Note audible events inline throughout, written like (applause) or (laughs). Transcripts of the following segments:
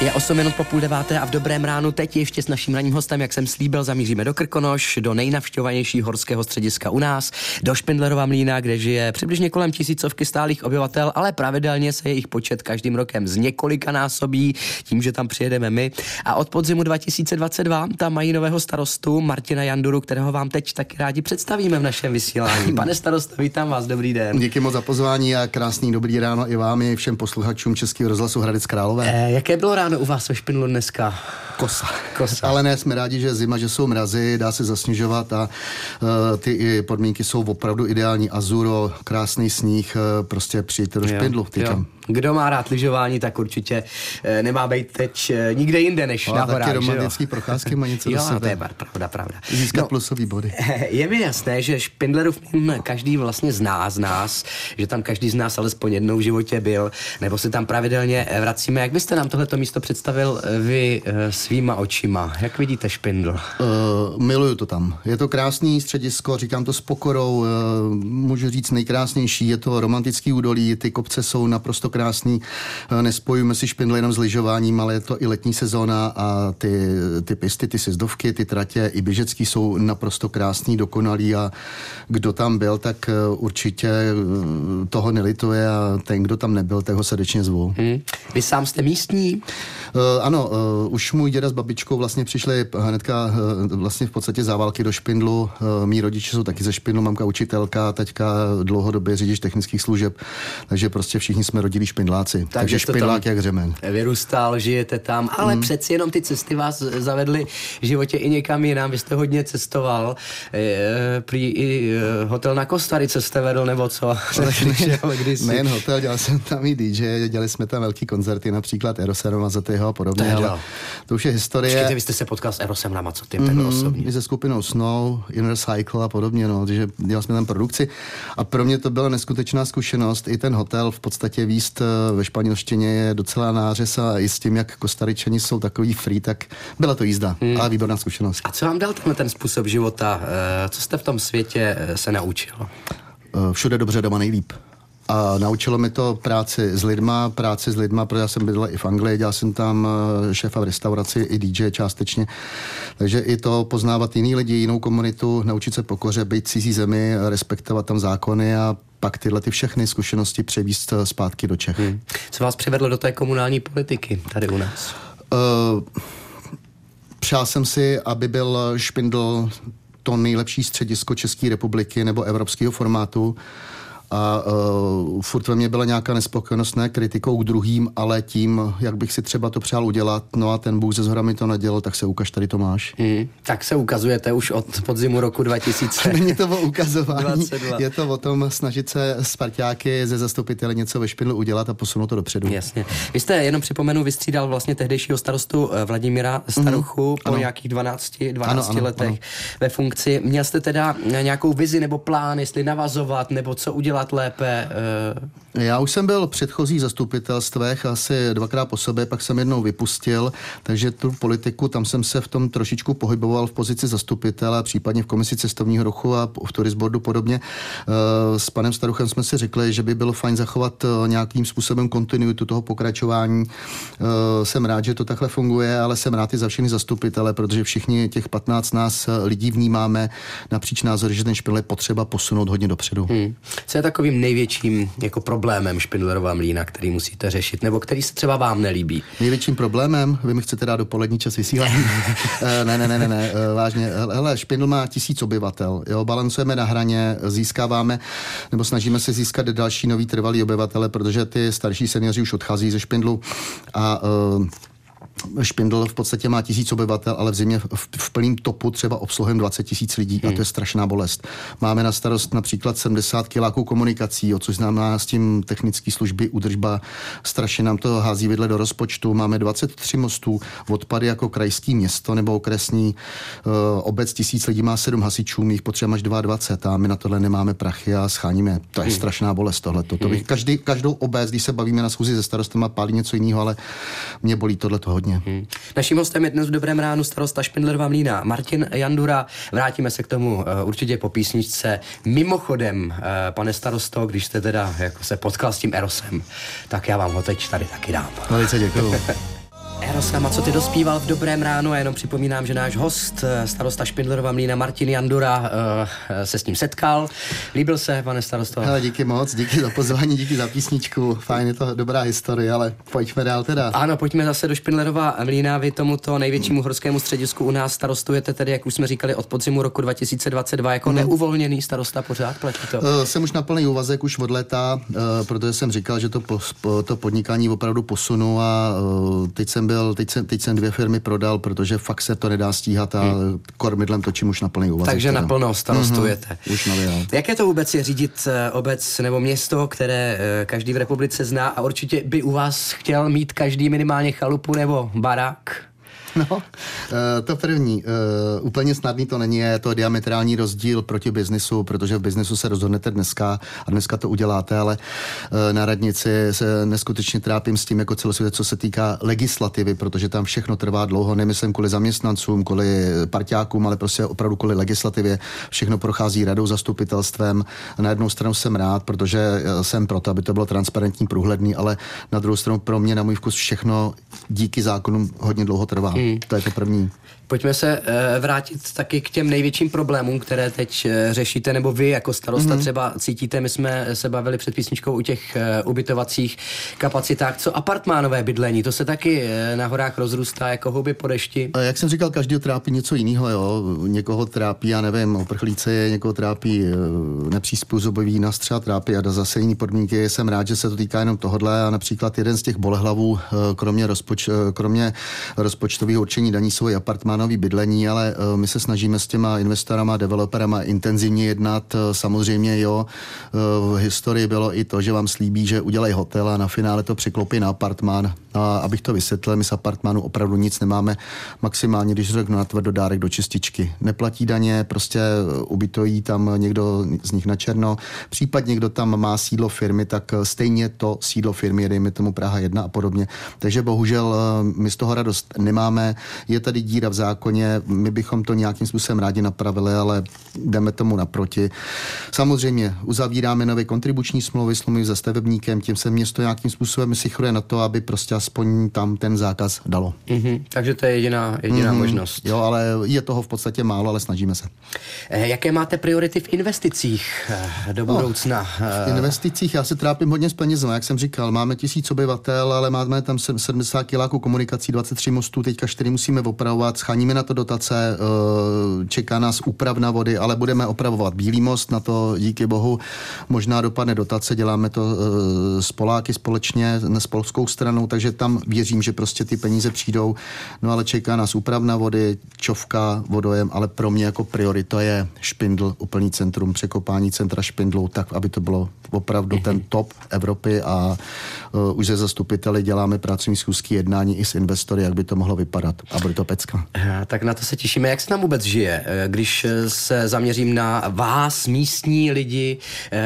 Je 8 minut po půl deváté a v dobrém ránu teď ještě s naším ranním hostem, jak jsem slíbil, zamíříme do Krkonoš, do nejnavštěvovanějšího horského střediska u nás, do Špindlerova mlína, kde žije přibližně kolem tisícovky stálých obyvatel, ale pravidelně se jejich počet každým rokem z několika násobí, tím, že tam přijedeme my. A od podzimu 2022 tam mají nového starostu Martina Janduru, kterého vám teď taky rádi představíme v našem vysílání. Pane starosto, vítám vás, dobrý den. Díky moc za pozvání a krásný dobrý ráno i vám i všem posluchačům Českého rozhlasu Hradec Králové. Eh, jaké bylo ráno u vás ve Špindlu dneska? Kosa. Kosa. Ale ne, jsme rádi, že zima, že jsou mrazy, dá se zasněžovat a uh, ty podmínky jsou opravdu ideální. Azuro, krásný sníh, uh, prostě přijďte do Špindlu. Jo, Kdo má rád lyžování, tak určitě uh, nemá být teď uh, nikde jinde než Ale na horách. taky romantický procházky má něco (laughs) jo, do sebe. to je pravda, pravda. Získat no, plusový body. (laughs) Je mi jasné, že Špindlerův každý vlastně zná z nás, že tam každý z nás alespoň jednou v životě byl, nebo se tam pravidelně vracíme. Jak byste nám tohleto místo představil vy svýma očima? Jak vidíte Špindl? Uh, miluju to tam. Je to krásný středisko, říkám to s pokorou, uh, můžu říct nejkrásnější. Je to romantický údolí, ty kopce jsou naprosto krásný. Uh, nespojujeme si Špindl jenom s lyžováním, ale je to i letní sezóna a ty, ty pisty, ty sezdovky, ty tratě i běžecký jsou naprosto krásný, dokonalý a kdo tam byl, tak uh, určitě uh, toho nelituje a ten, kdo tam nebyl, tak ho srdečně zvu. Hmm. Vy sám jste místní? Uh, ano, uh, už můj děda s babičkou vlastně přišli hnedka uh, vlastně v podstatě záválky do Špindlu. Uh, mí rodiče jsou taky ze Špindlu, mamka učitelka, teďka dlouhodobě řidič technických služeb, takže prostě všichni jsme rodili Špindláci. Takže, takže Špindlák jak řemen. Vyrůstal, žijete tam, ale mm. přeci jenom ty cesty vás zavedly v životě i někam jinam. Vy jste hodně cestoval. E, prý i e, hotel na Kostarice jste vedl, nebo co? (laughs) Nejen hotel, dělal jsem tam i DJ, dělali jsme tam velký koncerty, například Erosa Mazatého a podobně, To je ale dál. To už je historie. Počkejte, vy jste se potkal s Erosem na Macotým, mm-hmm, takhle osobně. I se skupinou Snow, Inner Cycle a podobně, no, takže dělali jsme tam produkci. A pro mě to byla neskutečná zkušenost. I ten hotel v podstatě výst eh, ve španělštině je docela nářez a i s tím, jak Kostaričani jsou takový free, tak byla to jízda. Mm. A výborná zkušenost. A co vám dal tenhle ten způsob života? Eh, Co jste v tom světě eh, se naučil? Všude dobře, doma nejlíp. A naučilo mi to práci s lidma, práci s lidma, protože já jsem bydlel i v Anglii, dělal jsem tam eh, šéfa v restauraci, i DJ částečně. Takže i to poznávat jiný lidi, jinou komunitu, naučit se pokoře, být cizí zemi, respektovat tam zákony a pak tyhle ty všechny zkušenosti převíst eh, zpátky do Čech. Hmm. Co vás přivedlo do té komunální politiky tady u nás? Uh, přál jsem si, aby byl Špindl to nejlepší středisko České republiky nebo evropského formátu a uh, furt ve mně byla nějaká nespokojenost ne kritikou k druhým, ale tím, jak bych si třeba to přál udělat. No a ten Bůh ze zhora mi to nedělal, tak se ukaž, tady to máš. Hmm. Tak se ukazujete už od podzimu roku (laughs) 2000. Není to o ukazování, 22. je to o tom snažit se Spartáky ze zastupitele něco ve špindlu udělat a posunout to dopředu. Jasně. Vy jste, jenom připomenu, vystřídal vlastně tehdejšího starostu eh, Vladimíra Staruchu mm, po ano. nějakých 12, 12 Ano, ano, letech ano. ve funkci. Měl jste teda nějakou vizi nebo plán, jestli navazovat, nebo co udělat lépe? eh, Já už jsem byl v předchozích zastupitelstvech asi dvakrát po sobě, pak jsem jednou vypustil, takže tu politiku, tam jsem se v tom trošičku pohyboval v pozici zastupitele, případně v komisi cestovního ruchu a v turisbordu podobně. Eh, S panem Staruchem jsme si řekli, že by bylo fajn zachovat eh, nějakým způsobem kontinuitu toho pokračování. Jsem rád, že to takhle funguje, ale jsem rád i za všechny zastupitele, protože všichni těch 15 nás lidí vnímáme napříč názory, že ten špindl je potřeba posunout hodně dopředu. Hmm. Co je takovým největším jako problémem Špindlerova mlína, který musíte řešit, nebo který se třeba vám nelíbí? Největším problémem, vy mi chcete dát dopolední čas vysílání. (laughs) Eh, ne, ne, ne, ne, ne, eh, vážně. Hele, Špindl má tisíc obyvatel, jo, balancujeme na hraně, získáváme, nebo snažíme se získat další nový trvalý obyvatele, protože ty starší seniori už odchází ze Špindlu a uh, Špindl v podstatě má tisíc obyvatel, ale v zimě v, v plném topu třeba obsluhem 20 tisíc lidí hmm. a to je strašná bolest. Máme na starost například 70 kiláků komunikací, jo, což znamená s tím technické služby, údržba, strašně nám to hází vidle do rozpočtu. Máme 23 mostů, odpady jako krajský město nebo okresní uh, obec tisíc lidí má 7 hasičů, my jich potřebujeme až 22 a my na tohle nemáme prachy a scháníme. To je hmm. strašná bolest tohle. To bych každý, každou obec, když se bavíme na schůzi se starostama, pálí něco jiného, ale mě bolí tohle to hodně. Hmm. Naším hostem je dnes v Dobrém ránu starosta Špindlerova mlína Martin Jandura. Vrátíme se k tomu uh, určitě po písničce. Mimochodem, uh, pane starosto, když jste teda jako se potkal s tím Erosem, tak já vám ho teď tady taky dám. Velice děkuju. (laughs) Jarosama, co ty dospíval v dobrém ránu a jenom připomínám, že náš host, eh, starosta Špindlerova mlína Martin Jandura, eh, se s ním setkal. Líbil se, pane starosto? Hele, díky moc, díky za pozvání, díky za písničku. Fajn, je to dobrá historie, ale pojďme dál teda. Ano, pojďme zase do Špindlerova mlína. Vy tomuto největšímu horskému středisku u nás starostujete tedy, jak už jsme říkali, od podzimu roku 2022 jako hmm. neuvolněný starosta pořád, platí to? Uh, jsem už na plný úvazek už od léta, uh, protože jsem říkal, že to, po, to podnikání opravdu posunu a uh, teď jsem byl, teď jsem, teď jsem dvě firmy prodal, protože fakt se to nedá stíhat a hmm. kormidlem točím už na plný úvazek. Takže teda. naplno starostujete. Mm-hmm, už nově, Jak je to vůbec je řídit obec nebo město, které každý v republice zná a určitě by u vás chtěl mít každý minimálně chalupu nebo barák? (laughs) No, eh, to první. Eh, úplně snadný to není, je to diametrální rozdíl proti biznisu, protože v biznisu se rozhodnete dneska a dneska to uděláte, ale eh, na radnici se neskutečně trápím s tím jako celosvět, co se týká legislativy, protože tam všechno trvá dlouho, nemyslím kvůli zaměstnancům, kvůli parťákům, ale prostě opravdu kvůli legislativě. Všechno prochází radou, zastupitelstvem. Na jednu stranu jsem rád, protože jsem proto, aby to bylo transparentní, průhledný, ale na druhou stranu pro mě, na můj vkus, všechno díky zákonům hodně dlouho trvá. Hmm. Hmm. To je to první. Pojďme se uh, vrátit taky k těm největším problémům, které teď uh, řešíte, nebo vy jako starosta mm-hmm. třeba cítíte. My jsme se bavili před písničkou u těch uh, ubytovacích kapacitách. Co apartmánové bydlení? To se taky na horách rozrůstá jako houby po dešti. A jak jsem říkal, každý trápí něco jiného. Jo? Někoho trápí, já nevím, uprchlíci, někoho trápí nepřizpůsobivý nás třeba trápí a zase jiný podmínky. Jsem rád, že se to týká jenom tohohle a například jeden z těch bolehlavů, kromě, rozpoč, kromě rozpočtového určení daní jsou i apartmánový bydlení, ale uh, my se snažíme s těma investorama, developerama intenzivně jednat. Uh, samozřejmě jo, uh, v historii bylo i to, že vám slíbí, že udělají hotel a na finále to překlopí na apartmán. A abych to vysvětlil, my z apartmánu opravdu nic nemáme. Maximálně, když řeknu na tvrdo dárek do čističky. Neplatí daně, prostě ubytují tam někdo z nich na černo. Případně někdo tam má sídlo firmy, tak stejně to sídlo firmy dejme tomu Praha 1 a podobně. Takže bohužel my z toho radost nemáme. Je tady díra v zákoně, my bychom to nějakým způsobem rádi napravili, ale jdeme tomu naproti. Samozřejmě uzavíráme nové kontribuční smlouvy, smlouvy se stavebníkem, tím se město nějakým způsobem sichruje na to, aby prostě aspoň tam ten zákaz dalo. Mm-hmm. Takže to je jediná, jediná mm-hmm. možnost. Jo, ale je toho v podstatě málo, ale snažíme se. Eh, jaké máte priority v investicích eh, do no, budoucna? No, v investicích já se trápím hodně s penězma, jak jsem říkal, máme tisíc obyvatel, ale máme tam 70 kiláků komunikací, 23 mostů, teďka 4 musíme opravovat, scháníme na to dotace, eh, čeká nás úpravna vody, ale budeme opravovat Bílý most, na to díky bohu možná dopadne dotace, děláme to s Poláky společně, s polskou stranou, takže tam věřím, že prostě ty peníze přijdou. No ale čeká nás úpravna vody, čovka, vodojem, ale pro mě jako priorita je špindl, úplný centrum, překopání centra špindlou, tak, aby to bylo opravdu ten top Evropy a uh, už ze zastupiteli děláme pracovní schůzky jednání i s investory, jak by to mohlo vypadat. A bude to pecka. Tak na to se těšíme. Jak se tam vůbec žije? Eh, když eh, se zaměřím na vás, místní lidi,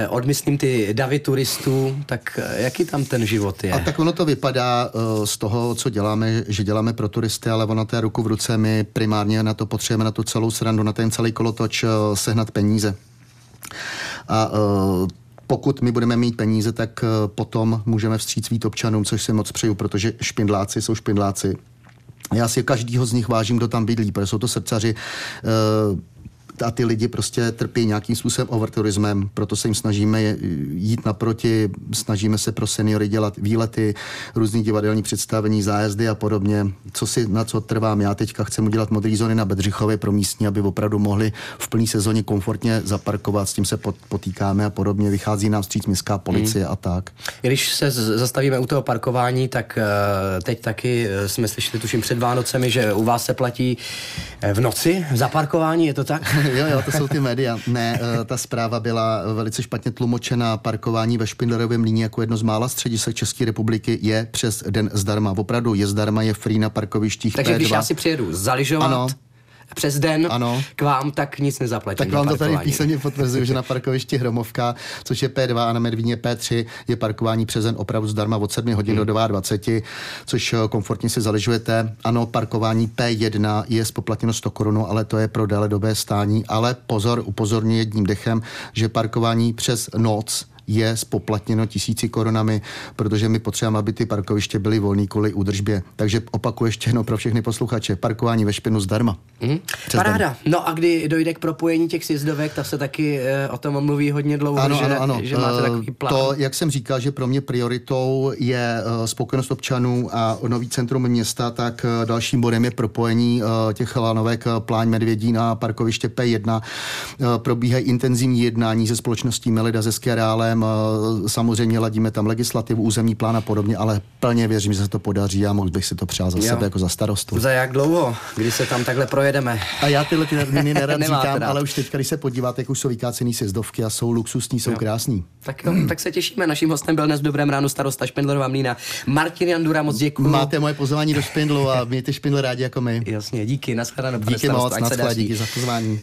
odmyslím ty davy turistů, tak jaký tam ten život je? A tak ono to vypadá z toho, co děláme, že děláme pro turisty, ale ono je ruku v ruce. My primárně na to potřebujeme, na tu celou srandu, na ten celý kolotoč sehnat peníze. A pokud my budeme mít peníze, tak potom můžeme vstříc občanům, což si moc přeju, protože špindláci jsou špindláci. Já si každýho z nich vážím, kdo tam bydlí, protože jsou to srdcaři a ty lidi prostě trpí nějakým způsobem overturismem, proto se jim snažíme jít naproti, snažíme se pro seniory dělat výlety, různý divadelní představení, zájezdy a podobně. Co si, na co trvám já teďka, chcem udělat modrý zóny na Bedřichově pro místní, aby opravdu mohli v plné sezóně komfortně zaparkovat, s tím se potýkáme a podobně. Vychází nám vstříc městská policie hmm. a tak. Když se zastavíme u toho parkování, tak uh, teď taky uh, jsme slyšeli, tuším před Vánocemi, že u vás se platí uh, v noci za parkování, je to tak? (laughs) jo, jo, to jsou ty média. Ne, eh, ta zpráva byla velice špatně tlumočena. Parkování ve Špindlerovém líně jako jedno z mála středisek České republiky je přes den zdarma. Opravdu je zdarma, je free na parkovištích Takže P2. když já si přijedu zaližovat, ano přes den ano. k vám, tak nic nezaplatím. Tak vám to tady písemně potvrzuju, že na (laughs) parkovišti Hromovka, což je P2 a na Medvíně P3, je parkování přes den opravdu zdarma od 7 hodin hmm. do 22, což eh, komfortně si zaližujete. Ano, parkování P1 je spoplatněno 100 korun, ale to je pro déle dobé stání. Ale pozor, upozorňuji jedním dechem, že parkování přes noc je spoplatněno tisíci korunami, protože my potřebujeme, aby ty parkoviště byly volné kvůli údržbě. Takže opakuju ještě jednou pro všechny posluchače, parkování ve špinu zdarma. Mm. Paráda. No a kdy dojde k propojení těch sjezdovek, tak se taky e, o tom mluví hodně dlouho, ano, že, ano, ano. že máte takový plán. To, jak jsem říkal, že pro mě prioritou je uh, spokojenost občanů a nový centrum města, tak dalším bodem je propojení těch lanovek Pláň Medvědí na parkoviště P1. Probíhají intenzivní jednání se společností Melida se Skerálem. Samozřejmě ladíme tam legislativu, územní plán a podobně, ale plně věřím, že se to podaří a mohl bych si to přát za jo. sebe jako za starostu. Za jak dlouho, když se tam takhle projedeme? A já tyhle ty termíny (laughs) nerad říkám, ale už teď, když se podíváte, jak už jsou vykácený sjezdovky a jsou luxusní, jsou jo. krásní. Tak jo, tak se těšíme. Naším hostem byl dnes v dobrém ránu starosta Špindlerová mlína. Martin Jandura, moc děkuji. Máte moje pozvání do Špindlu a mějte Špindl rádi jako my. Jasně, díky, nashledanou. Díky moc, nashledanou, díky za pozvání.